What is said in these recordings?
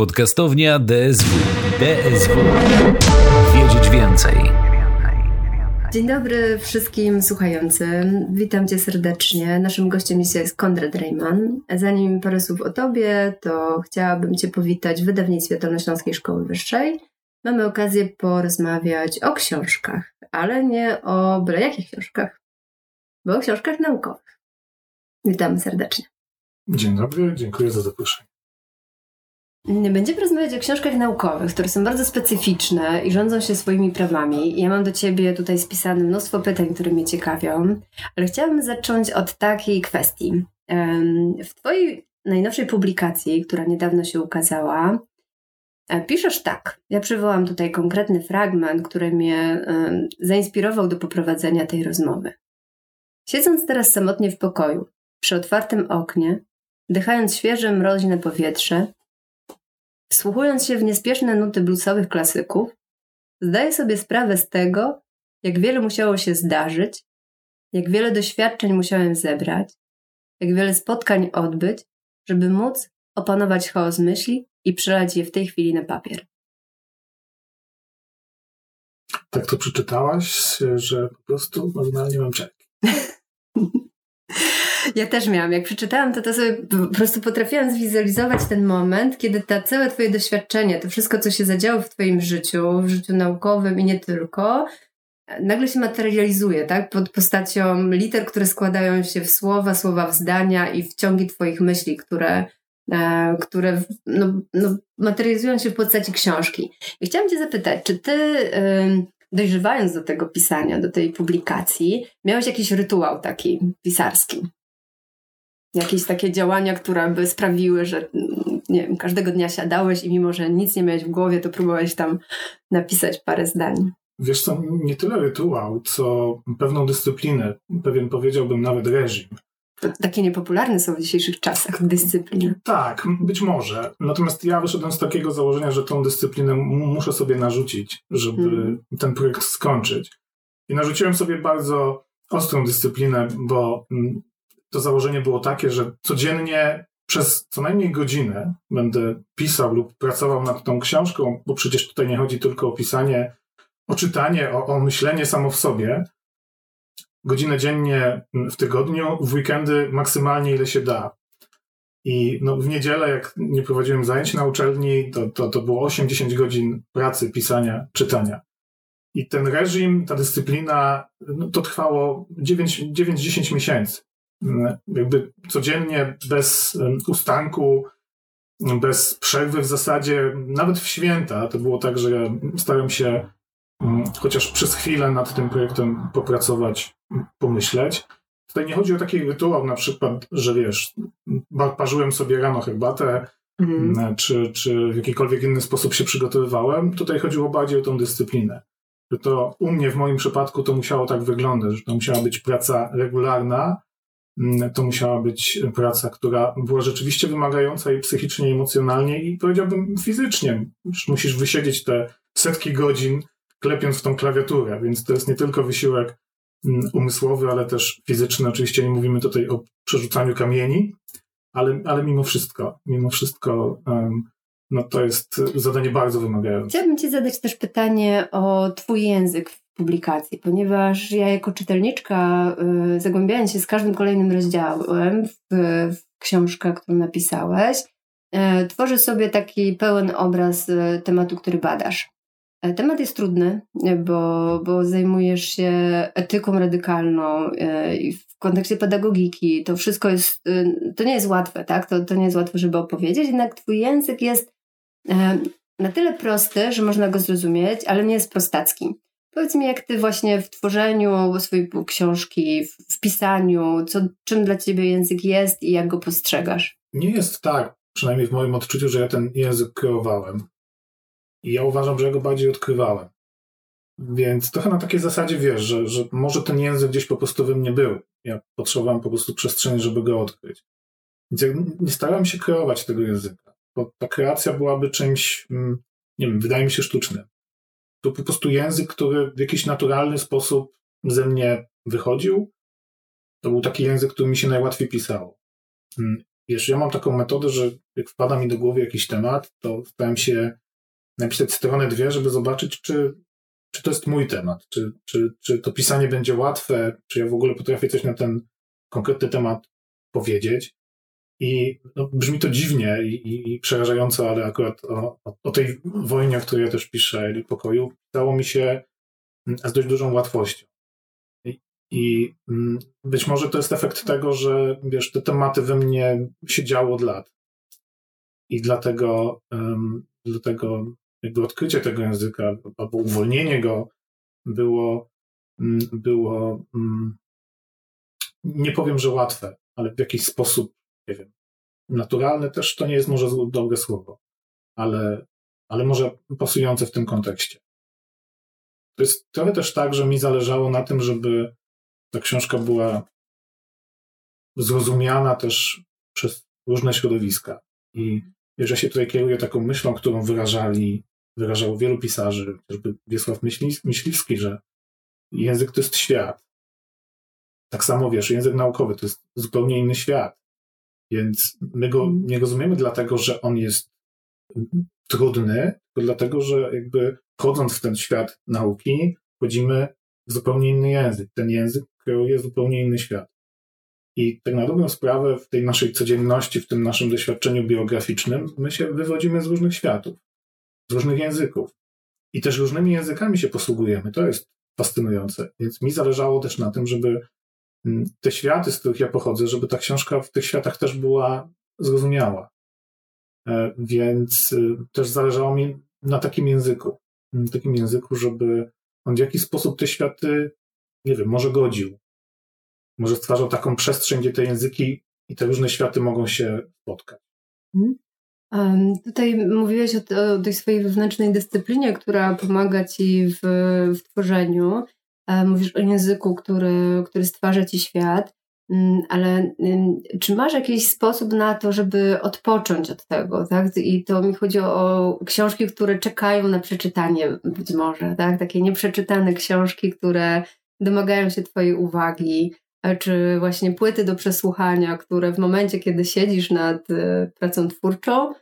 Podcastownia DSW. DSW. Wiedzieć więcej. Dzień dobry wszystkim słuchającym. Witam Cię serdecznie. Naszym gościem dzisiaj jest Konrad Rejman. Zanim parę słów o Tobie, to chciałabym Cię powitać w wydawnictwie Dolnośląskiej Szkoły Wyższej. Mamy okazję porozmawiać o książkach, ale nie o byle jakich książkach, bo o książkach naukowych. Witamy serdecznie. Dzień dobry, dziękuję za zaproszenie. Będziemy rozmawiać o książkach naukowych, które są bardzo specyficzne i rządzą się swoimi prawami. Ja mam do Ciebie tutaj spisane mnóstwo pytań, które mnie ciekawią, ale chciałabym zacząć od takiej kwestii. W Twojej najnowszej publikacji, która niedawno się ukazała, e, piszesz tak. Ja przywołam tutaj konkretny fragment, który mnie zainspirował do poprowadzenia tej rozmowy. Siedząc teraz samotnie w pokoju, przy otwartym oknie, wdychając świeże, mroźne powietrze, Wsłuchując się w niespieszne nuty bluesowych klasyków, zdaję sobie sprawę z tego, jak wiele musiało się zdarzyć, jak wiele doświadczeń musiałem zebrać, jak wiele spotkań odbyć, żeby móc opanować chaos myśli i przelać je w tej chwili na papier. Tak to przeczytałaś, że po prostu normalnie mam czeki. Ja też miałam. Jak przeczytałam to, to sobie po prostu potrafiłam zwizualizować ten moment, kiedy ta całe twoje doświadczenie, to wszystko, co się zadziało w twoim życiu, w życiu naukowym i nie tylko, nagle się materializuje, tak? Pod postacią liter, które składają się w słowa, słowa w zdania i w ciągi twoich myśli, które, e, które no, no, materializują się w postaci książki. I chciałam cię zapytać, czy ty... Dojrzewając do tego pisania, do tej publikacji, miałeś jakiś rytuał taki pisarski? Jakieś takie działania, które by sprawiły, że nie wiem, każdego dnia siadałeś i mimo, że nic nie miałeś w głowie, to próbowałeś tam napisać parę zdań. Wiesz co, nie tyle rytuał, co pewną dyscyplinę, pewien powiedziałbym nawet reżim. To takie niepopularne są w dzisiejszych czasach dyscypliny. Tak, być może. Natomiast ja wyszedłem z takiego założenia, że tą dyscyplinę muszę sobie narzucić, żeby hmm. ten projekt skończyć. I narzuciłem sobie bardzo ostrą dyscyplinę, bo mm, to założenie było takie, że codziennie przez co najmniej godzinę będę pisał lub pracował nad tą książką, bo przecież tutaj nie chodzi tylko o pisanie, o czytanie, o, o myślenie samo w sobie. Godzinę dziennie w tygodniu, w weekendy maksymalnie ile się da. I no, w niedzielę, jak nie prowadziłem zajęć na uczelni, to, to, to było 8-10 godzin pracy, pisania, czytania. I ten reżim, ta dyscyplina, no, to trwało 9-10 miesięcy jakby codziennie, bez ustanku, bez przerwy w zasadzie, nawet w święta, to było tak, że ja starałem się chociaż przez chwilę nad tym projektem popracować, pomyśleć. Tutaj nie chodzi o taki rytuał na przykład, że wiesz, parzyłem sobie rano herbatę, mm. czy, czy w jakikolwiek inny sposób się przygotowywałem. Tutaj chodziło bardziej o tą dyscyplinę. To u mnie w moim przypadku to musiało tak wyglądać, że to musiała być praca regularna, Mm, to musiała być praca, która była rzeczywiście wymagająca i psychicznie, i emocjonalnie, i powiedziałbym fizycznie. Musisz wysiedzieć te setki godzin, klepiąc w tą klawiaturę, więc to jest nie tylko wysiłek mm, umysłowy, ale też fizyczny. Oczywiście nie mówimy tutaj o przerzucaniu kamieni, ale, ale mimo wszystko, mimo wszystko um, no to jest zadanie bardzo wymagające. Chciałabym Ci zadać też pytanie o Twój język publikacji, ponieważ ja jako czytelniczka, y, zagłębiając się z każdym kolejnym rozdziałem w, w książkę, którą napisałeś, y, tworzę sobie taki pełen obraz y, tematu, który badasz. E, temat jest trudny, bo, bo zajmujesz się etyką radykalną i w kontekście pedagogiki to wszystko jest, to nie jest łatwe, tak? To, to nie jest łatwe, żeby opowiedzieć, jednak twój język jest na tyle prosty, że można go zrozumieć, ale nie jest prostacki. Powiedz mi, jak ty właśnie w tworzeniu swojej książki, w pisaniu, co, czym dla ciebie język jest i jak go postrzegasz? Nie jest tak, przynajmniej w moim odczuciu, że ja ten język kreowałem. I ja uważam, że ja go bardziej odkrywałem. Więc trochę na takiej zasadzie wiesz, że, że może ten język gdzieś po prostu we mnie był. Ja potrzebowałem po prostu przestrzeni, żeby go odkryć. Więc ja nie starałem się kreować tego języka, bo ta kreacja byłaby czymś, mm, nie wiem, wydaje mi się sztucznym to po prostu język, który w jakiś naturalny sposób ze mnie wychodził. To był taki język, który mi się najłatwiej pisało. Mm, wiesz, ja mam taką metodę, że jak wpada mi do głowy jakiś temat, to staram się napisać stronę dwie, żeby zobaczyć, czy, czy to jest mój temat, czy, czy, czy to pisanie będzie łatwe, czy ja w ogóle potrafię coś na ten konkretny temat powiedzieć. I no, brzmi to dziwnie i, i, przerażająco, ale akurat o, o, tej wojnie, o której ja też piszę, i pokoju, dało mi się mm, z dość dużą łatwością. I, I, mm, być może to jest efekt tego, że wiesz, te tematy we mnie siedziało od lat. I dlatego, um, dlatego jakby odkrycie tego języka albo uwolnienie go było, mm, było nie powiem, że łatwe, ale w jakiś sposób, nie wiem, naturalne też to nie jest może dobre słowo, ale, ale może pasujące w tym kontekście. To jest trochę też tak, że mi zależało na tym, żeby ta książka była zrozumiana też przez różne środowiska. I że się tutaj kieruję taką myślą, którą wyrażali, wyrażało wielu pisarzy, chociażby Wiesław Myśliwski, że język to jest świat. Tak samo wiesz, język naukowy to jest zupełnie inny świat. Więc my go mhm. nie rozumiemy dlatego, że on jest trudny, tylko dlatego, że jakby wchodząc w ten świat nauki, wchodzimy w zupełnie inny język. Ten język kreuje zupełnie inny świat. I tak na dobrą sprawę w tej naszej codzienności, w tym naszym doświadczeniu biograficznym, my się wywodzimy z różnych światów, z różnych języków. I też różnymi językami się posługujemy. To jest fascynujące. Więc mi zależało też na tym, żeby te światy, z których ja pochodzę, żeby ta książka w tych światach też była zrozumiała. E, więc y, też zależało mi na takim języku, mm, takim języku, żeby on w jakiś sposób te światy, nie wiem, może godził, może stwarzał taką przestrzeń, gdzie te języki i te różne światy mogą się spotkać. Um, tutaj mówiłeś o, o, tej swojej wewnętrznej dyscyplinie, która pomaga ci w, w tworzeniu. E, mówisz o języku, który, który stwarza ci świat, mm, ale czy masz jakiś sposób na to, żeby odpocząć od tego, tak? I to mi chodzi o książki, które czekają na przeczytanie być może, tak? Takie nieprzeczytane książki, które domagają się twojej uwagi, e, czy właśnie płyty do przesłuchania, które w momencie, kiedy siedzisz nad e, pracą twórczą,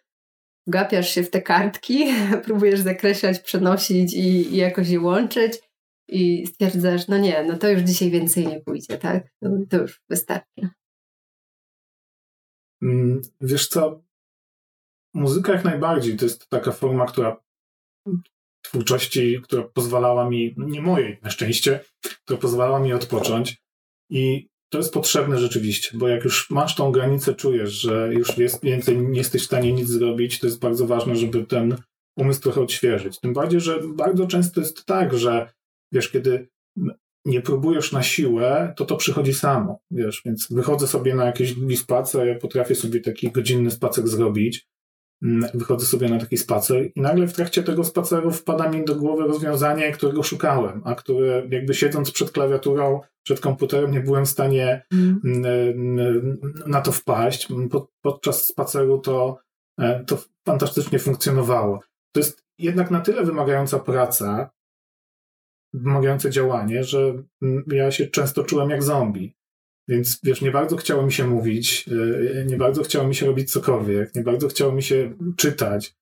gapiasz się w te kartki, próbujesz zakreślać, przenosić i, i jakoś je łączyć, i stwierdzasz, no nie, no to już dzisiaj więcej nie pójdzie, tak? To, to już wystarczy. Mm, wiesz co, muzyka jak najbardziej to jest taka forma, która twórczości, która pozwalała mi, nie mojej na szczęście, która pozwalała mi odpocząć i to jest potrzebne rzeczywiście, bo jak już masz tą granicę, czujesz, że już jest więcej, nie jesteś w stanie nic zrobić, to jest bardzo ważne, żeby ten umysł trochę odświeżyć. Tym bardziej, że bardzo często jest tak, że wiesz, kiedy nie próbujesz na siłę, to to przychodzi samo, wiesz, więc wychodzę sobie na jakiś długi spacer, ja potrafię sobie taki godzinny spacer zrobić, wychodzę sobie na taki spacer i nagle w trakcie tego spaceru wpada mi do głowy rozwiązanie, którego szukałem, a które jakby siedząc przed klawiaturą, przed komputerem nie byłem w stanie mm. na to wpaść. Podczas spaceru to, e, to fantastycznie funkcjonowało. To jest jednak na tyle wymagająca praca, wymagające działanie, że ja się często czułem jak zombie. Więc wiesz, nie bardzo chciało mi się mówić, e, nie bardzo chciało mi się robić cokolwiek, nie bardzo chciało mi się czytać.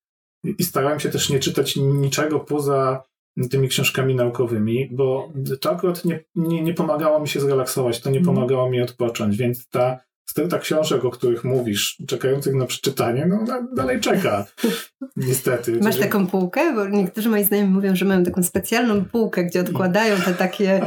I starałem się też nie czytać niczego poza tymi książkami naukowymi, bo to akurat nie, nie, nie pomagało mi się zrelaksować, to nie mhm. pomagało mi odpocząć, więc ta sterta książek, o których mówisz, czekających na przeczytanie, no dalej czeka. Niestety. Masz taką półkę? Bo niektórzy moi znajomi mówią, że mają taką specjalną półkę, gdzie odkładają te takie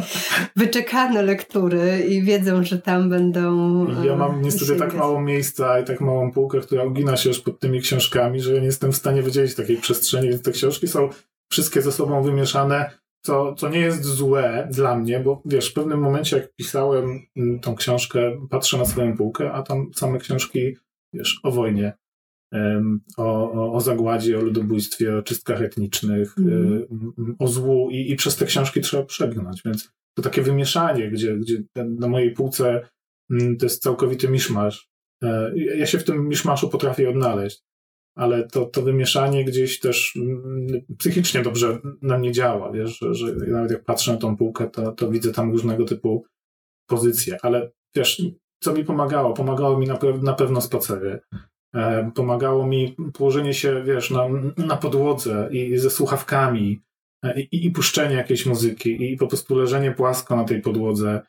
wyczekane lektury i wiedzą, że tam będą. Ja mam niestety tak mało miejsca i tak małą półkę, która ugina się już pod tymi książkami, że ja nie jestem w stanie wydzielić takiej przestrzeni, więc te książki są wszystkie ze sobą wymieszane co, co nie jest złe dla mnie, bo wiesz, w pewnym momencie jak pisałem mm, tą książkę, patrzę na swoją półkę, a tam same książki, wiesz, o wojnie, o, o, o zagładzie, o ludobójstwie, o czystkach etnicznych, mm. o złu i, i przez te książki trzeba przegnać, więc to takie wymieszanie, gdzie, gdzie na mojej półce mm, to jest całkowity miszmasz. E, ja się w tym miszmaszu potrafię odnaleźć ale to, to wymieszanie gdzieś też mm, psychicznie dobrze na mnie działa, wiesz, że, że nawet jak patrzę na tą półkę, to, to widzę tam różnego typu pozycje, ale wiesz, co mi pomagało? Pomagało mi na, na pewno spacery. E, pomagało mi położenie się, wiesz, na, na podłodze i ze słuchawkami e, i, i puszczenie jakiejś muzyki i po prostu leżenie płasko na tej podłodze.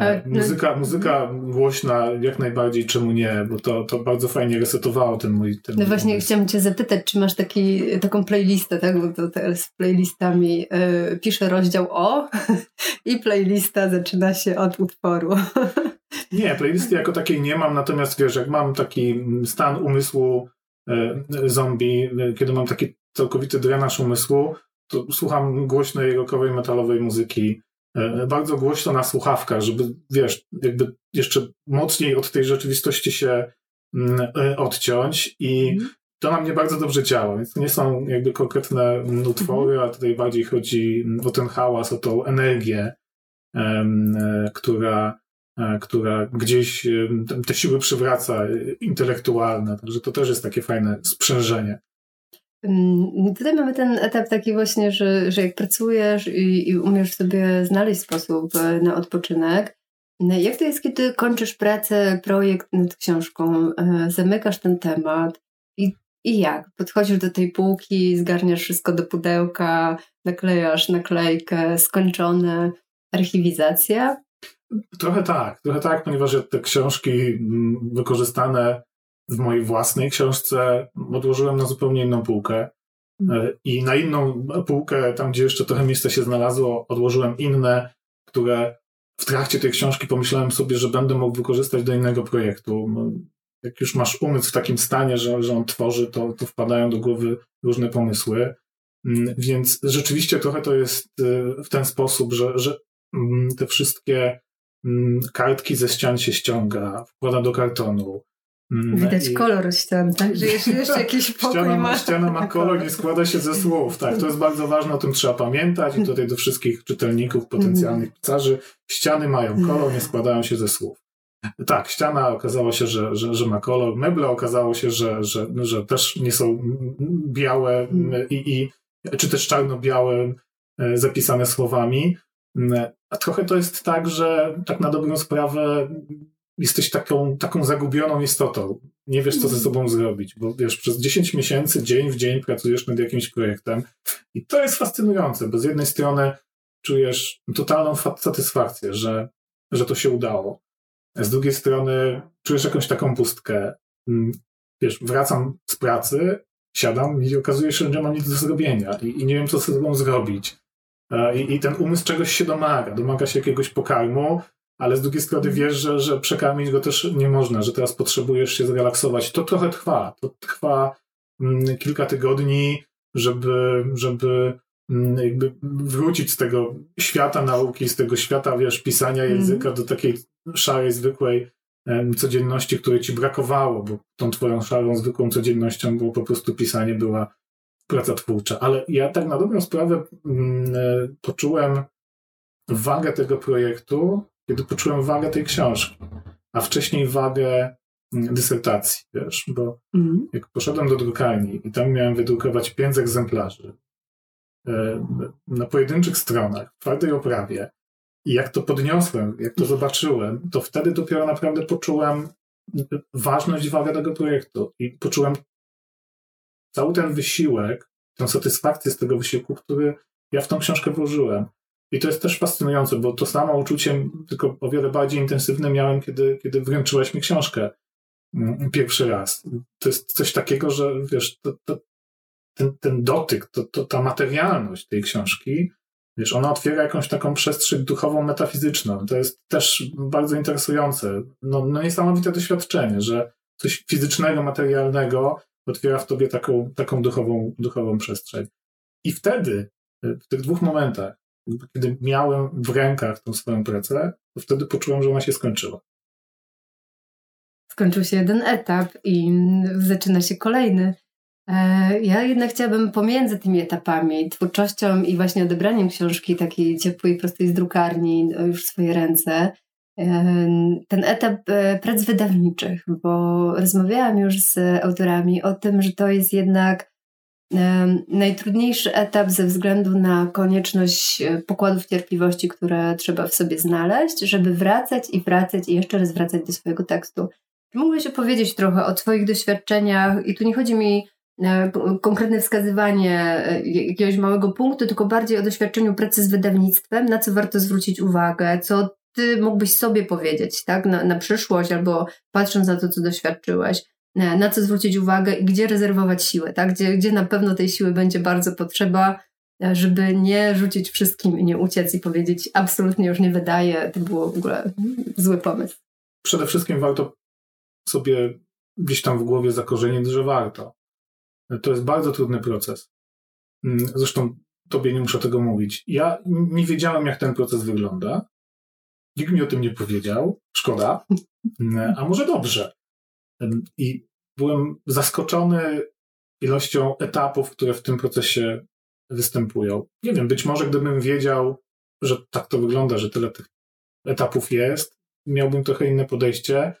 E, no- muzyka, muzyka głośna jak najbardziej, czemu nie, bo to, to bardzo fajnie resetowało ten mój ten No mój właśnie umysł. chciałam cię zapytać, czy masz taki, taką playlistę, tak? Bo to teraz z playlistami y, piszę rozdział O i playlista zaczyna się od utworu. Nie, playlisty jako takiej nie mam, natomiast wiesz, jak mam taki stan umysłu e, zombie, e, kiedy mam taki całkowity drenaż umysłu, to słucham głośnej rockowej, metalowej muzyki, e, bardzo głośno na słuchawkach, żeby, wiesz, jakby jeszcze mocniej od tej rzeczywistości się mm, e, odciąć i to na mnie bardzo dobrze działa, więc to nie są jakby konkretne mm, utwory, a tutaj bardziej chodzi mm, o ten hałas, o tą energię, e, która, e, która gdzieś te- siły przywraca e, intelektualne, także to też jest takie fajne sprzężenie. Mm, Tutaj mamy ten etap taki właśnie, że, że jak pracujesz i, i umiesz sobie znaleźć sposób e, na odpoczynek, no jak to jest, kiedy kończysz pracę, projekt nad książką, e, zamykasz ten temat i, i jak? Podchodzisz do tej półki, zgarniasz wszystko do pudełka, naklejasz naklejkę, skończone, archiwizacja? Trochę tak, trochę tak, ponieważ te książki mm, wykorzystane w mojej własnej książce odłożyłem na zupełnie inną półkę. E, I na inną półkę, tam gdzie jeszcze trochę miejsca się znalazło, odłożyłem inne, które w trakcie tej książki pomyślałem sobie, że będę mógł wykorzystać do innego projektu. No, Jak już masz umysł w takim stanie, że, że on tworzy, to, to wpadają do głowy różne pomysły. Mm, Więc rzeczywiście trochę to jest y, w ten sposób, że, że mm, te wszystkie mm, kartki ze ścian się ściąga, wkłada do kartonu. Mm, Widać i- kolor ścian, tak? Że jeszcze, jeszcze jakiś pokój Ściana, ma. ściana ma kolor, nie składa się ze słów. Tak, to jest bardzo ważne, o tym trzeba pamiętać i tutaj do wszystkich czytelników, potencjalnych pisarzy. Ściany mają kolor, nie składają się ze słów. Tak, ściana okazało się, że, że, że ma kolor. Meble okazało się, że, że, że też nie są białe i, i czy też czarno-białe, e, zapisane słowami. A trochę to jest tak, że tak na dobrą sprawę jesteś taką, taką zagubioną istotą. Nie wiesz, co ze sobą zrobić, bo wiesz, przez 10 miesięcy, dzień w dzień pracujesz nad jakimś projektem i to jest fascynujące, bo z jednej strony czujesz totalną fa- satysfakcję, że, że to się udało. A z drugiej strony czujesz jakąś taką pustkę. Mm, Wiesz, wracam z pracy, siadam i okazuje się, że nie mam nic do zrobienia i, i nie wiem, co ze sobą zrobić. E, I, I ten umysł czegoś się domaga, domaga się jakiegoś pokarmu, ale z drugiej strony wiesz, że, że przekarmić go też nie można, że teraz potrzebujesz się zrelaksować. To trochę trwa. To trwa mm, kilka tygodni, żeby, żeby mm, jakby wrócić z tego świata nauki, z tego świata, wiesz, pisania języka do takiej szarej, zwykłej em, codzienności, której ci brakowało, bo tą twoją szarą, zwykłą codziennością było po prostu pisanie, była praca twórcza. Ale ja tak na dobrą sprawę mm, e, poczułem wagę tego projektu, kiedy poczułem wagę tej książki, a wcześniej wagę mm, dysertacji, wiesz, bo Mhm. jak poszedłem do drukarni i tam miałem wydrukować pięć egzemplarzy e, na pojedynczych stronach, w twardej oprawie i jak to podniosłem, jak to zobaczyłem, to wtedy dopiero naprawdę poczułem ważność i wagę tego projektu i poczułem cały ten wysiłek, tę satysfakcję z tego wysiłku, który ja w tą książkę włożyłem. I to jest też fascynujące, bo to samo uczucie, tylko o wiele bardziej intensywne miałem, kiedy, kiedy wręczyłeś mi książkę mm, pierwszy raz. To jest coś takiego, że wiesz, to, to, ten, ten dotyk, to, to, ta materialność tej książki, wiesz, ona otwiera jakąś taką przestrzeń duchową, metafizyczną. To jest też bardzo interesujące. No, no niesamowite doświadczenie, że coś fizycznego, materialnego otwiera w tobie taką, taką duchową, duchową przestrzeń. I wtedy, w tych dwóch momentach, kiedy miałem w rękach tą swoją pracę, to wtedy poczułem, że ona się skończyła. Skończył się jeden etap i zaczyna się kolejny. E, Ja jednak chciałabym pomiędzy tymi etapami, twórczością i właśnie odebraniem książki takiej ciepłej, prostej z drukarni no, już w swoje ręce, e, ten etap e, prac wydawniczych, bo rozmawiałam już z autorami o tym, że to jest jednak Najtrudniejszy etap ze względu na konieczność e, pokładów cierpliwości, które trzeba w sobie znaleźć, żeby wracać i wracać i jeszcze raz wracać do swojego tekstu. Czy mógłbyś opowiedzieć trochę o Twoich doświadczeniach? I tu nie chodzi mi e, konkretne wskazywanie e, jakiegoś małego punktu, tylko bardziej o doświadczeniu pracy z wydawnictwem, na co warto zwrócić uwagę, co Ty mógłbyś sobie powiedzieć, tak, na, na przyszłość, albo patrząc na to, co doświadczyłeś na co zwrócić uwagę i gdzie rezerwować siłę, tak? Gdzie, gdzie na pewno tej siły będzie bardzo potrzeba, e, żeby nie rzucić wszystkim i nie uciec i powiedzieć absolutnie już nie wydaje, to było w ogóle zły pomysł. Przede wszystkim warto sobie gdzieś tam w głowie zakorzenić, że warto. To jest bardzo trudny proces. Mm, zresztą tobie nie muszę tego mówić. Ja nie wiedziałem, jak ten proces wygląda. Nikt mi o tym nie powiedział. Szkoda. Mm, a może dobrze. I byłem zaskoczony ilością etapów, które w tym procesie występują. Nie wiem, być może gdybym wiedział, że tak to wygląda, że tyle tych etapów jest, miałbym trochę inne podejście.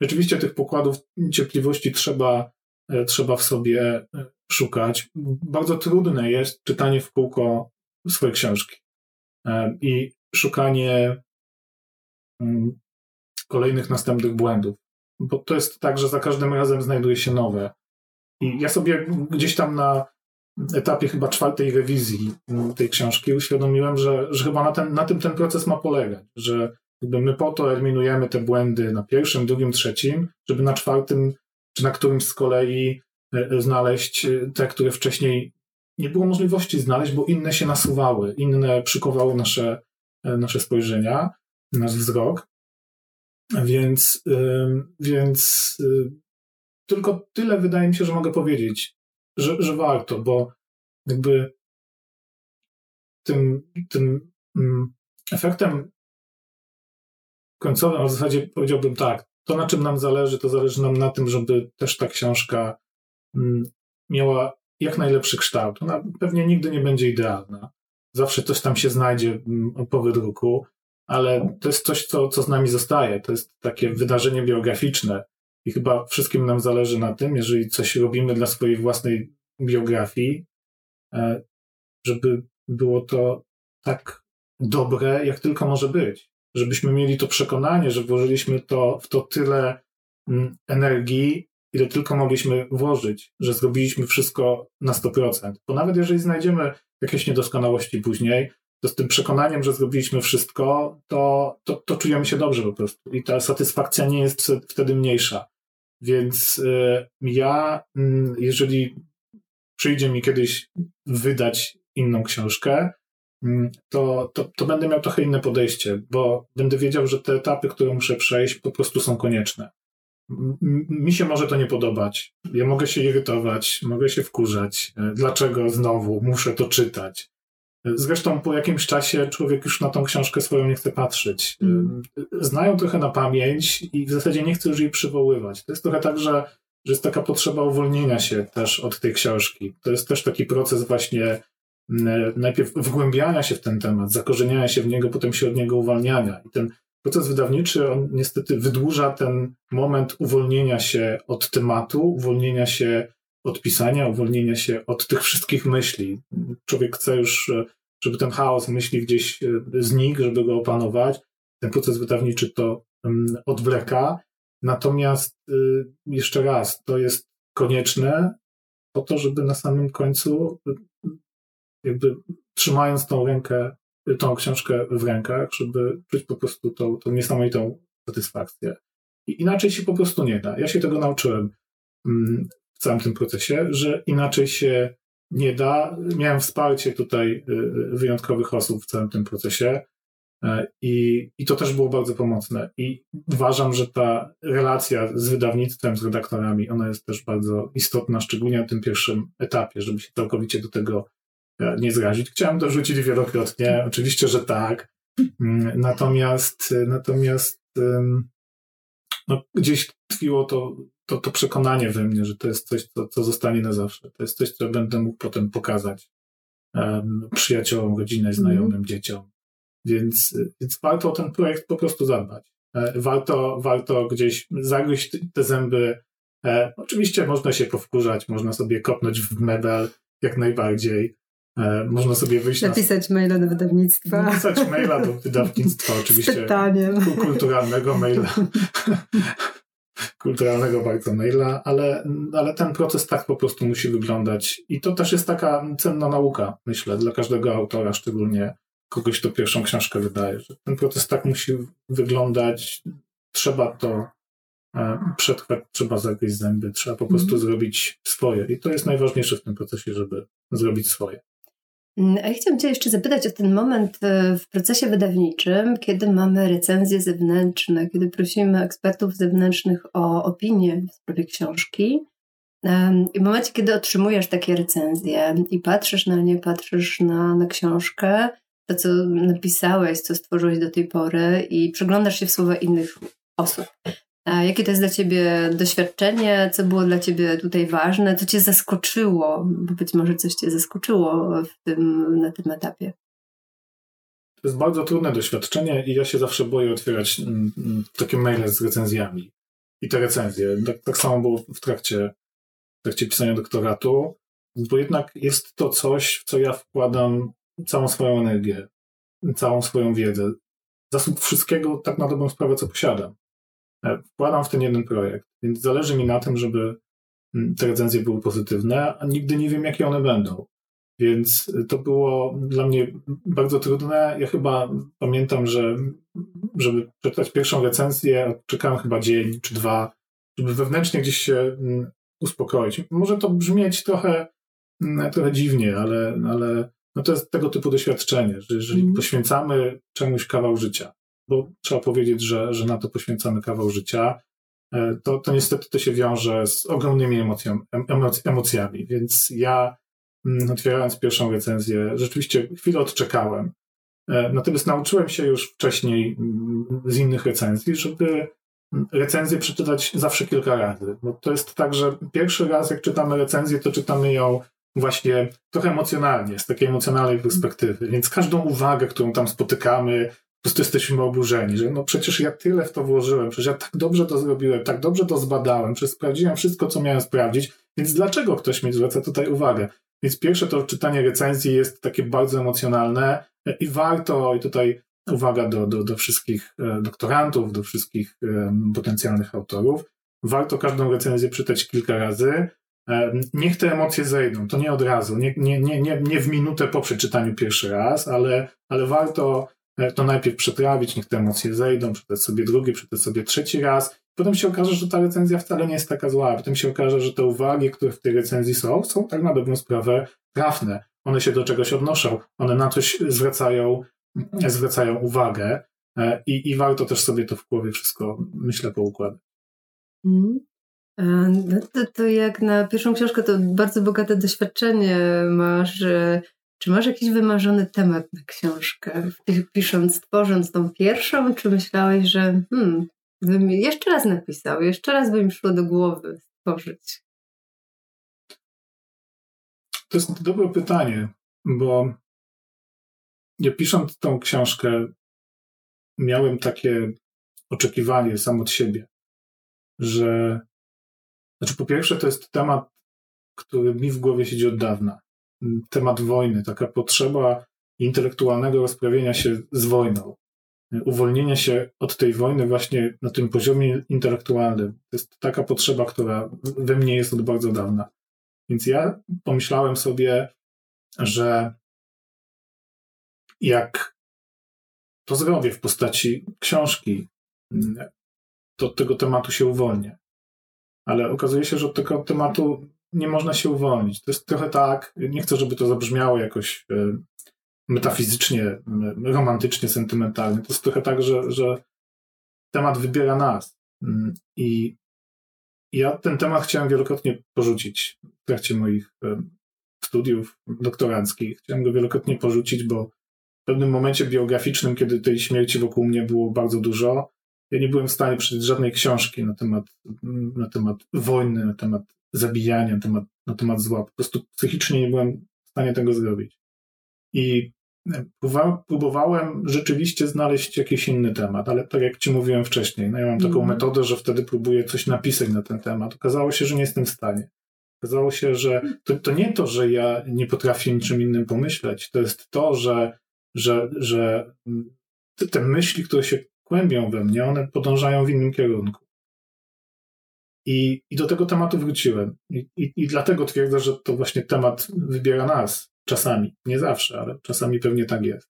Rzeczywiście tych pokładów cierpliwości trzeba, e, trzeba w sobie e, szukać. Bardzo trudne jest czytanie w kółko swojej książki e, i szukanie mm, kolejnych następnych błędów bo to jest tak, że za każdym razem znajduje się nowe. I ja sobie gdzieś tam na etapie chyba czwartej rewizji tej książki uświadomiłem, że, że chyba na, ten, na tym ten proces ma polegać, że my po to eliminujemy te błędy na pierwszym, drugim, trzecim, żeby na czwartym, czy na którymś z kolei e, znaleźć e, te, które wcześniej nie było możliwości znaleźć, bo inne się nasuwały, inne przykowały nasze, e, nasze spojrzenia, nasz wzrok. Więc, więc y, tylko tyle wydaje mi się, że mogę powiedzieć, że, że warto, bo jakby tym, tym mm, efektem końcowym, a w zasadzie powiedziałbym tak, to na czym nam zależy, to zależy nam na tym, żeby też ta książka mm, miała jak najlepszy kształt. Ona pewnie nigdy nie będzie idealna. Zawsze coś tam się znajdzie mm, po wydruku, ale to jest coś, co, co z nami zostaje. To jest takie wydarzenie biograficzne i chyba wszystkim nam zależy na tym, jeżeli coś robimy dla swojej własnej biografii, e, żeby było to tak dobre, jak tylko może być. Żebyśmy mieli to przekonanie, że włożyliśmy to, w to tyle mm, energii, ile tylko mogliśmy włożyć, że zrobiliśmy wszystko na 100%. Bo nawet jeżeli znajdziemy jakieś niedoskonałości później, to z tym przekonaniem, że zrobiliśmy wszystko, to, to, to czujemy się dobrze po prostu. I ta satysfakcja nie jest wtedy mniejsza. Więc y, ja, mm, jeżeli przyjdzie mi kiedyś wydać inną książkę, mm, to, to, to będę miał trochę inne podejście, bo będę wiedział, że te etapy, które muszę przejść, po prostu są konieczne. Mi się może to nie podobać. Ja mogę się irytować, mogę się wkurzać. Y, dlaczego znowu muszę to czytać? Zresztą po jakimś czasie człowiek już na tą książkę swoją nie chce patrzeć. Mm. Znają trochę na pamięć i w zasadzie nie chce już jej przywoływać. To jest trochę tak, że, że jest taka potrzeba uwolnienia się też od tej książki. To jest też taki proces właśnie najpierw wgłębiania się w ten temat, zakorzeniania się w niego, potem się od niego uwalniania. I ten proces wydawniczy, on niestety wydłuża ten moment uwolnienia się od tematu, uwolnienia się odpisania, uwolnienia się od tych wszystkich myśli. Człowiek chce już, e, żeby ten chaos myśli gdzieś e, znikł, żeby go opanować. Ten proces wydawniczy to odwleka. Natomiast e, jeszcze raz, to jest konieczne po to, żeby na samym końcu, jakby trzymając tą rękę, tą książkę w rękach, żeby czuć po prostu tą, tą niesamowitą satysfakcję. I inaczej się po prostu nie da. Ja się tego nauczyłem całym tym procesie, że inaczej się nie da. Miałem wsparcie tutaj y, y, wyjątkowych osób w całym tym procesie e, i, i to też było bardzo pomocne. I uważam, że ta relacja z wydawnictwem, z redaktorami, ona jest też bardzo istotna, szczególnie na tym pierwszym etapie, żeby się całkowicie do tego e, nie zrazić. Chciałem dorzucić wielokrotnie, oczywiście, że tak. Mm, natomiast, natomiast no, gdzieś tkwiło to to, to przekonanie we mnie, że to jest coś, co, co zostanie na zawsze. To jest coś, co będę mógł potem pokazać um, przyjaciołom, rodzinie, znajomym, mm. dzieciom. Więc, więc warto o ten projekt po prostu zadbać. E, warto, warto gdzieś zagryźć te zęby. E, oczywiście można się powkurzać, można sobie kopnąć w mebel, jak najbardziej. E, można sobie wyjść Napisać na... maila do wydawnictwa. Napisać maila do wydawnictwa, oczywiście. Z pytaniem. Kulturalnego maila. kulturalnego bardzo maila, ale, ale ten proces tak po prostu musi wyglądać. I to też jest taka cenna nauka, myślę, dla każdego autora, szczególnie kogoś, kto pierwszą książkę wydaje, że ten proces tak musi wyglądać. Trzeba to e, przetrwać, trzeba zagryźć zęby, trzeba po prostu mm. zrobić swoje. I to jest najważniejsze w tym procesie, żeby zrobić swoje. Mm, a ja chciałam Cię jeszcze zapytać o ten moment e, w procesie wydawniczym, kiedy mamy recenzje zewnętrzne, kiedy prosimy ekspertów zewnętrznych o opinię w sprawie książki. I w momencie, kiedy otrzymujesz takie recenzje i patrzysz na nie, patrzysz na, na książkę, to co napisałeś, co stworzyłeś do tej pory i przyglądasz się w słowa innych osób. Jakie to jest dla Ciebie doświadczenie? Co było dla Ciebie tutaj ważne? Co Cię zaskoczyło? Bo być może coś Cię zaskoczyło w tym, na tym etapie. To jest bardzo trudne doświadczenie i ja się zawsze boję otwierać mm, mm, takie maile z recenzjami. I te recenzje. Tak, tak samo było w trakcie, w trakcie pisania doktoratu, bo jednak jest to coś, w co ja wkładam całą swoją energię, całą swoją wiedzę. Zasób wszystkiego tak na dobrą sprawę, co posiadam. E, wkładam w ten jeden projekt, więc zależy mi na tym, żeby mm, te recenzje były pozytywne, a nigdy nie wiem, jakie one będą. Więc to było dla mnie bardzo trudne. Ja chyba pamiętam, że żeby przeczytać pierwszą recenzję, czekałem chyba dzień czy dwa, żeby wewnętrznie gdzieś się mm, uspokoić. Może to brzmieć trochę, mm, trochę dziwnie, ale, ale no to jest tego typu doświadczenie, że jeżeli mm. poświęcamy czemuś kawał życia, bo trzeba powiedzieć, że, że na to poświęcamy kawał życia, e, to, to niestety to się wiąże z ogromnymi emocją, emoc, emocjami. Więc ja, mm, otwierając pierwszą recenzję, rzeczywiście chwilę odczekałem. E, natomiast nauczyłem się już wcześniej mm, z innych recenzji, żeby mm, recenzję przeczytać zawsze kilka razy. Bo to jest tak, że pierwszy raz, jak czytamy recenzję, to czytamy ją właśnie trochę emocjonalnie, z takiej emocjonalnej perspektywy. Więc każdą uwagę, którą tam spotykamy, po prostu jesteśmy oburzeni, że no przecież ja tyle w to włożyłem, przecież ja tak dobrze to zrobiłem, tak dobrze to zbadałem, przecież sprawdziłem wszystko, co miałem sprawdzić, więc dlaczego ktoś mi zwraca tutaj uwagę? Więc pierwsze to czytanie recenzji jest takie bardzo emocjonalne i warto, i tutaj uwaga do, do, do wszystkich e, doktorantów, do wszystkich potencjalnych autorów, warto każdą recenzję czytać kilka razy, e, Niech te emocje zejdą, to nie od razu, nie, nie, nie, nie, w minutę po przeczytaniu pierwszy raz, ale, ale warto E, to najpierw przetrawić, niech te emocje zejdą, przeczytać sobie drugi, przeczytać sobie trzeci raz. Potem się okaże, że ta recenzja wcale nie jest taka zła. Potem się okaże, że te uwagi, które w tej recenzji są, są tak na dobrą sprawę trafne. One się do czegoś odnoszą, one na coś zwracają, zwracają uwagę e, i, i warto też sobie to w głowie wszystko, myślę, poukładać. Mm. To, to jak na pierwszą książkę to bardzo bogate doświadczenie masz czy masz jakiś wymarzony temat na książkę? Pisząc, tworząc tą pierwszą, czy myślałeś, że hmm, bym jeszcze raz napisał, jeszcze raz by mi szło do głowy stworzyć? To jest dobre pytanie, bo ja pisząc tą książkę miałem takie oczekiwanie sam od siebie, że znaczy po pierwsze to jest temat, który mi w głowie siedzi od dawna temat wojny, taka potrzeba intelektualnego rozprawienia się z wojną, uwolnienia się od tej wojny właśnie na tym poziomie intelektualnym. To jest taka potrzeba, która we mnie jest od bardzo dawna. Więc ja pomyślałem sobie, że jak to zrobię w postaci książki, to od tego tematu się uwolnię. Ale okazuje się, że od tego tematu nie można się uwolnić. To jest trochę tak, nie chcę, żeby to zabrzmiało jakoś e, metafizycznie, romantycznie, sentymentalnie. To jest trochę tak, że, że temat wybiera nas. Mm, I ja ten temat chciałem wielokrotnie porzucić w trakcie moich e, studiów doktoranckich. Chciałem go wielokrotnie porzucić, bo w pewnym momencie biograficznym, kiedy tej śmierci wokół mnie było bardzo dużo, ja nie byłem w stanie przeczytać żadnej książki na temat, na temat wojny, na temat zabijania, na temat, na temat zła. Po prostu psychicznie nie byłem w stanie tego zrobić. I e, próbowałem rzeczywiście znaleźć jakiś inny temat, ale tak jak ci mówiłem wcześniej, no ja mam taką mm. metodę, że wtedy próbuję coś napisać na ten temat. Okazało się, że nie jestem w stanie. Okazało się, że to, to nie to, że ja nie potrafię niczym innym pomyśleć, to jest to, że, że, że te, te myśli, które się kłębią we mnie, one podążają w innym kierunku. I, i do tego tematu wróciłem. I, i, I dlatego twierdzę, że to właśnie temat wybiera nas czasami. Nie zawsze, ale czasami pewnie tak jest.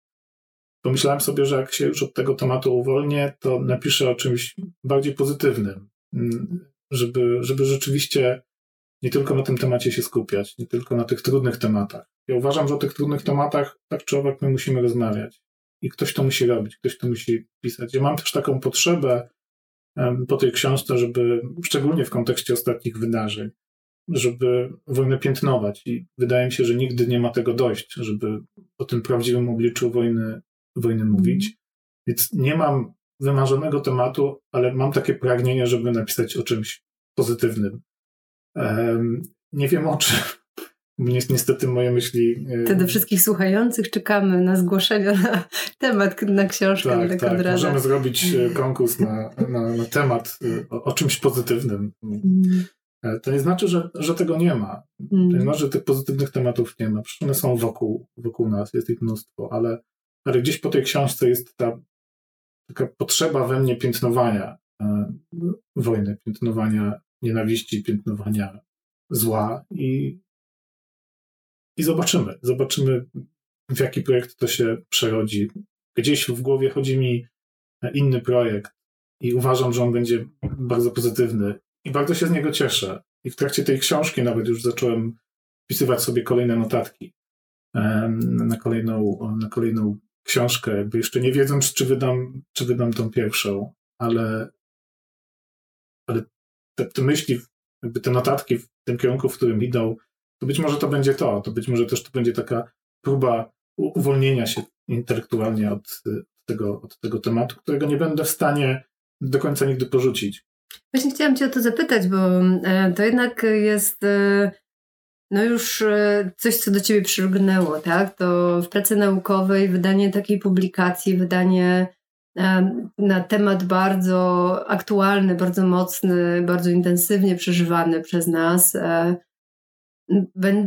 Pomyślałem sobie, że jak się już od tego tematu uwolnię, to napiszę o czymś bardziej pozytywnym, mm, żeby, żeby rzeczywiście nie tylko na tym temacie się skupiać, nie tylko na tych trudnych tematach. Ja uważam, że o tych trudnych tematach tak czy owak my musimy rozmawiać. I ktoś to musi robić, ktoś to musi pisać. Ja mam też taką potrzebę po tej książce, żeby, szczególnie w kontekście ostatnich wydarzeń, żeby wojnę piętnować. I wydaje mi się, że nigdy nie ma tego dość, żeby o tym prawdziwym obliczu wojny, wojny mówić. Więc nie mam wymarzonego tematu, ale mam takie pragnienie, żeby napisać o czymś pozytywnym. Nie wiem o czym. Niestety moje myśli. To do wszystkich słuchających czekamy na zgłoszenia na temat, na książkę tak, tak. Możemy zrobić e, konkurs na, na, na temat e, o, o, czymś pozytywnym. Mm. E, to nie znaczy, że, że tego nie ma. Mm. To nie znaczy, że tych pozytywnych tematów nie ma. Przecież one są wokół, wokół nas, jest ich mnóstwo, ale, ale gdzieś po tej książce jest ta taka potrzeba we mnie piętnowania e, wojny, piętnowania nienawiści, piętnowania zła i, i zobaczymy. Zobaczymy, w jaki projekt to się przerodzi. Gdzieś w głowie chodzi mi inny projekt i uważam, że on będzie bardzo pozytywny i bardzo się z niego cieszę. I w trakcie tej książki nawet już zacząłem wpisywać sobie kolejne notatki na kolejną, na kolejną książkę, jakby jeszcze nie wiedząc, czy wydam, czy wydam tą pierwszą, ale, ale te, te myśli, jakby te notatki w tym kierunku, w którym idą, to być może to będzie to, to być może też to będzie taka próba uwolnienia się intelektualnie od, tego, od tego tematu, którego nie będę w stanie do końca nigdy porzucić. Właśnie chciałam Cię o to zapytać, bo e, to jednak jest e, no już e, coś, co do Ciebie przylgnęło, tak? To w pracy naukowej wydanie takiej publikacji, wydanie na temat bardzo aktualny, bardzo mocny, bardzo intensywnie przeżywany przez nas,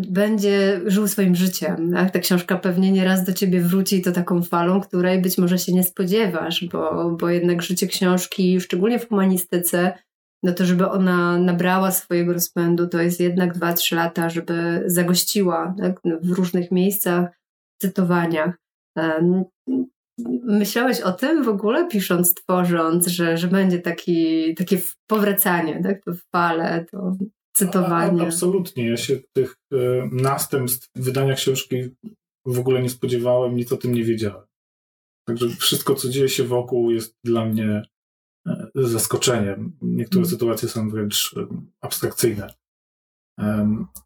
będzie żył swoim życiem. Tak? Ta książka pewnie nieraz do ciebie wróci to taką falą, której być może się nie spodziewasz, bo, bo jednak życie książki, szczególnie w humanistyce, no to żeby ona nabrała swojego rozpędu, to jest jednak 2-3 lata, żeby zagościła tak? w różnych miejscach, cytowaniach. Myślałeś o tym w ogóle, pisząc, tworząc, że, że będzie taki, takie powracanie, tak? to fale, to cytowanie. A, absolutnie. Ja się tych y, następstw wydania książki w ogóle nie spodziewałem, nic o tym nie wiedziałem. Także wszystko, co dzieje się wokół, jest dla mnie e, zaskoczeniem. Niektóre hmm. sytuacje są wręcz e, abstrakcyjne.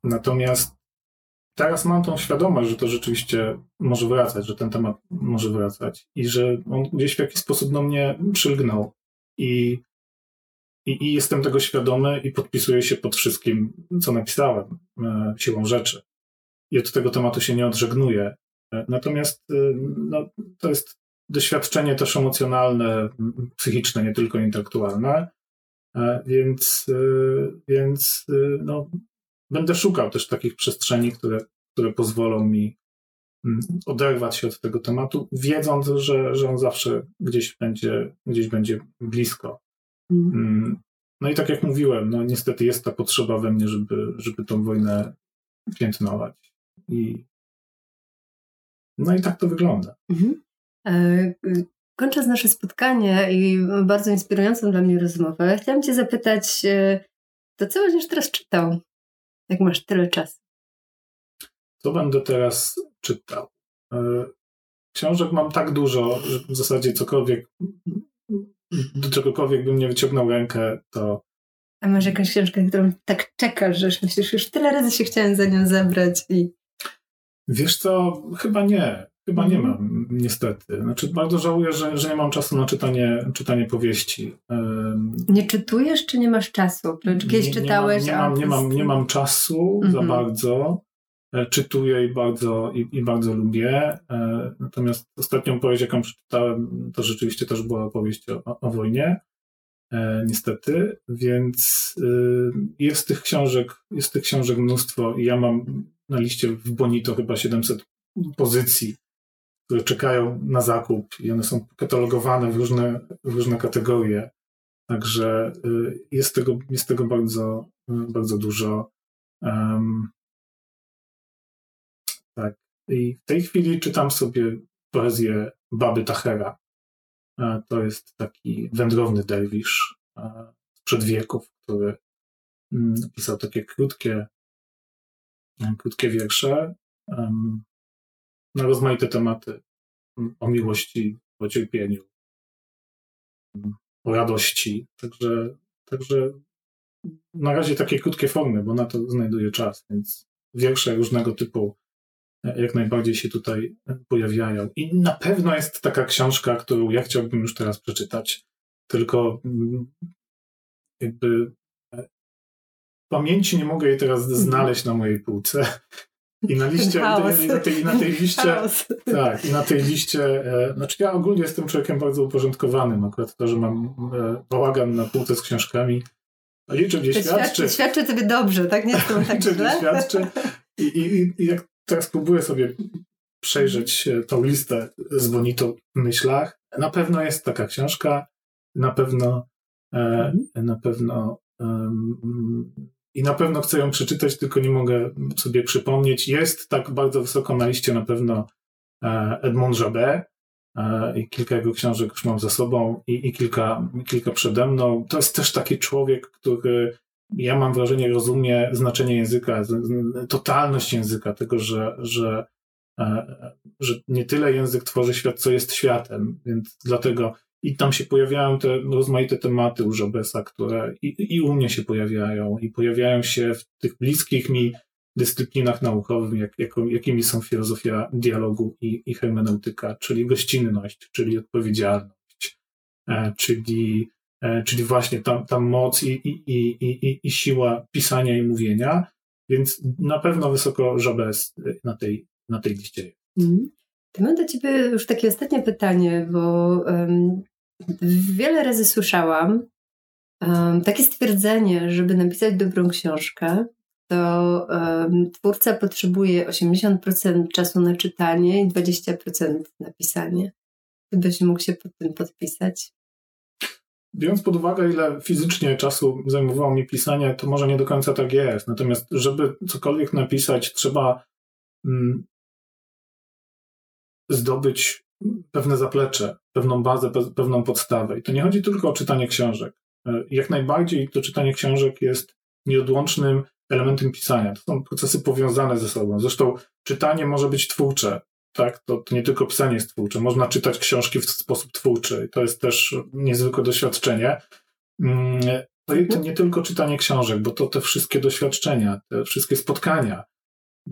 Natomiast teraz mam tą świadomość, że to rzeczywiście może wracać, że ten temat może wracać i że on gdzieś w jakiś sposób do mnie przylgnął. I i, I, jestem tego świadomy i podpisuję się pod wszystkim, co napisałem, e, siłą rzeczy. I od tego tematu się nie odżegnuję. E, natomiast e, no, to jest doświadczenie też emocjonalne, psychiczne, nie tylko intelektualne. Więc, więc no, będę szukał też takich przestrzeni, które, które pozwolą mi oderwać się od tego tematu, wiedząc, że, że on zawsze gdzieś będzie, gdzieś będzie blisko. Mhm. Mm. No i tak jak mówiłem, no niestety jest ta potrzeba we mnie, żeby, żeby tą wojnę piętnować. I no i tak to wygląda. Mhm. E, kończąc nasze spotkanie i bardzo inspirującą dla mnie rozmowę, chciałam Cię zapytać, e, to co będziesz teraz czytał, jak masz tyle czasu? Co będę teraz czytał? E, książek mam tak dużo, że w zasadzie cokolwiek do czegokolwiek bym nie wyciągnął rękę, to. A masz jakąś książkę, którą tak czekasz, że myślisz, już tyle razy się chciałem za nią zabrać i. Wiesz co, chyba nie. Chyba nie mhm. mam, niestety. Znaczy, bardzo żałuję, że, że nie mam czasu na czytanie, czytanie powieści. Nie czytujesz, czy nie masz czasu? Kiedyś nie, czytałeś? Nie mam, nie mam, nie mam, nie mam czasu za mhm. bardzo. E, czytuję i bardzo, i, i, bardzo lubię. E, natomiast ostatnią powieść, jaką przeczytałem, to rzeczywiście też była opowieść o, o wojnie. e, niestety, więc y, jest tych książek, jest tych książek mnóstwo i ja mam na liście w Bonito chyba 700 pozycji, które czekają na zakup i one są katalogowane w różne, w różne kategorie. Także y, jest tego, jest tego bardzo, bardzo dużo. I w tej chwili czytam sobie poezję Baby Tahera. E, to jest taki wędrowny derwisz e, sprzed wieków, który mm, pisał takie krótkie, e, krótkie wiersze na rozmaite tematy o miłości, o cierpieniu, o radości. Także, także na razie takie krótkie formy, bo na to znajduje czas, więc wiersze różnego typu jak najbardziej się tutaj pojawiają. I na pewno jest taka książka, którą ja chciałbym już teraz przeczytać, tylko mm, jakby e, pamięci nie mogę jej teraz mhm. znaleźć na mojej półce. I na liście, i na, tej, na tej liście, tak, i na tej liście, e, znaczy ja ogólnie jestem człowiekiem bardzo uporządkowanym, akurat to, że mam e, bałagan na półce z książkami, liczę gdzie świadczy. Świadczy, świadczy tobie dobrze, tak? Nie jestem tak liczę źle. świadczy. I, i, I jak teraz próbuję sobie przejrzeć e, tą listę z Bonito w myślach. Na pewno jest taka książka, na pewno, e, na pewno i na pewno chcę ją przeczytać, tylko nie mogę sobie przypomnieć. Jest tak bardzo wysoko na liście na pewno e, Edmond Jabet i kilka jego książek już mam za sobą i, i kilka, kilka przede mną. To jest też taki człowiek, który ja mam wrażenie, rozumie znaczenie języka, totalność języka, tego, że, że, e, że nie tyle język tworzy świat, co jest światem, więc dlatego i tam się pojawiają te rozmaite tematy u Żobesa, które i, i u mnie się pojawiają, i pojawiają się w tych bliskich mi dyscyplinach naukowych, jak, jak, jakimi są filozofia dialogu i, i hermeneutyka, czyli gościnność, czyli odpowiedzialność, e, czyli czyli właśnie ta, ta moc i, i, i, i, siła pisania i mówienia, więc na pewno wysoko Żabes na tej, na tej liście jest. Mm. To mam do Ciebie już takie ostatnie pytanie, bo um, wiele razy słyszałam um, takie stwierdzenie, żeby napisać dobrą książkę, to um, twórca potrzebuje 80% czasu na czytanie i 20% na pisanie. Gdybyś mógł się pod tym podpisać. Biorąc pod uwagę, ile fizycznie czasu zajmowało mi pisanie, to może nie do końca tak jest. Natomiast, żeby cokolwiek napisać, trzeba mm, zdobyć pewne zaplecze, pewną bazę, pe pewną podstawę. I to nie chodzi tylko o czytanie książek. E, jak najbardziej to czytanie książek jest nieodłącznym elementem pisania. To są procesy powiązane ze sobą. Zresztą czytanie może być twórcze tak? To, to, nie tylko pisanie jest twórcze. Można czytać książki w sposób twórczy. I to jest też niezwykłe doświadczenie. Mm, to, to nie tylko czytanie książek, bo to te wszystkie doświadczenia, te wszystkie spotkania.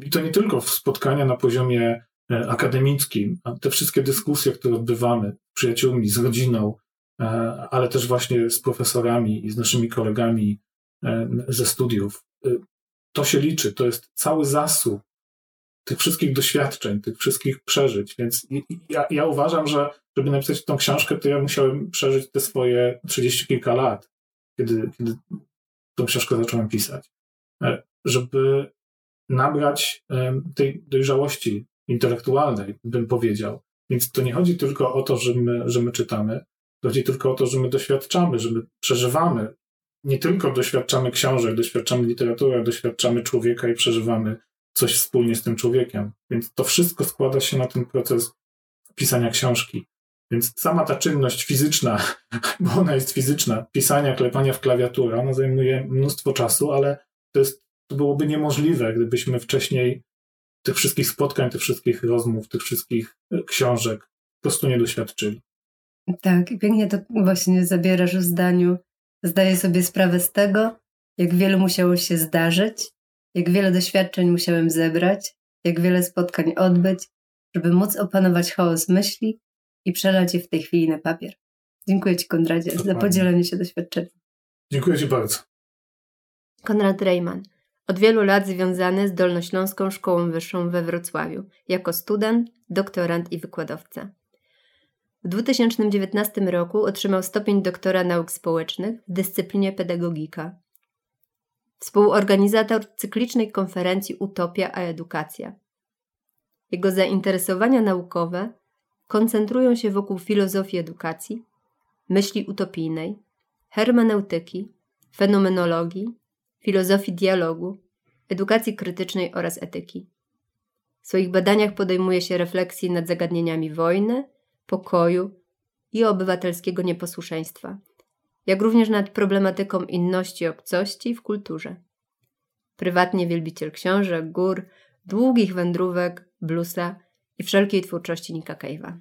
I to nie tylko spotkania na poziomie e, akademickim, a te wszystkie dyskusje, które odbywamy z przyjaciółmi, z rodziną, e, ale też właśnie z profesorami i z naszymi kolegami e, ze studiów. To się liczy, to jest cały zasób tych wszystkich doświadczeń, tych wszystkich przeżyć. Więc ja, ja uważam, że żeby napisać tą książkę, to ja musiałem przeżyć te swoje trzydzieści kilka lat, kiedy, kiedy tą książkę zacząłem pisać. E, żeby nabrać tej dojrzałości intelektualnej, bym powiedział. Więc to nie chodzi tylko o to, że my, że my czytamy, to chodzi tylko o to, że my doświadczamy, że my przeżywamy. Nie tylko doświadczamy książek, doświadczamy literatury, doświadczamy człowieka i przeżywamy coś wspólnie z tym człowiekiem. Więc to wszystko składa się na ten proces pisania książki. Więc sama ta czynność fizyczna, bo ona jest fizyczna, pisania, klepania w klawiaturę, ona zajmuje mnóstwo czasu, ale to, jest, to byłoby niemożliwe, gdybyśmy wcześniej tych wszystkich spotkań, tych wszystkich rozmów, tych wszystkich e, książek po prostu nie doświadczyli. Tak, i pięknie to właśnie zabierasz w zdaniu. Zdaję sobie sprawę z tego, jak wiele musiało się zdarzyć, jak wiele doświadczeń musiałem zebrać, jak wiele spotkań odbyć, żeby móc opanować chaos myśli i przelać je w tej chwili na papier. Dziękuję Ci, Konradzie, Dokładnie. za podzielenie się doświadczeniem. Dziękuję Ci bardzo. Konrad Rejman. Od wielu lat związany z Dolnośląską Szkołą Wyższą we Wrocławiu, jako student, doktorant i wykładowca. W 2019 roku otrzymał stopień doktora nauk społecznych w dyscyplinie pedagogika. Współorganizator cyklicznej konferencji Utopia a Edukacja. Jego zainteresowania naukowe koncentrują się wokół filozofii edukacji, myśli utopijnej, hermeneutyki, fenomenologii, filozofii dialogu, edukacji krytycznej oraz etyki. W swoich badaniach podejmuje się refleksji nad zagadnieniami wojny, pokoju i obywatelskiego nieposłuszeństwa, jak również nad problematyką inności obcości w kulturze. Prywatnie wielbiciel książek, gór, długich wędrówek, bluesa i wszelkiej twórczości Nika Cave'a.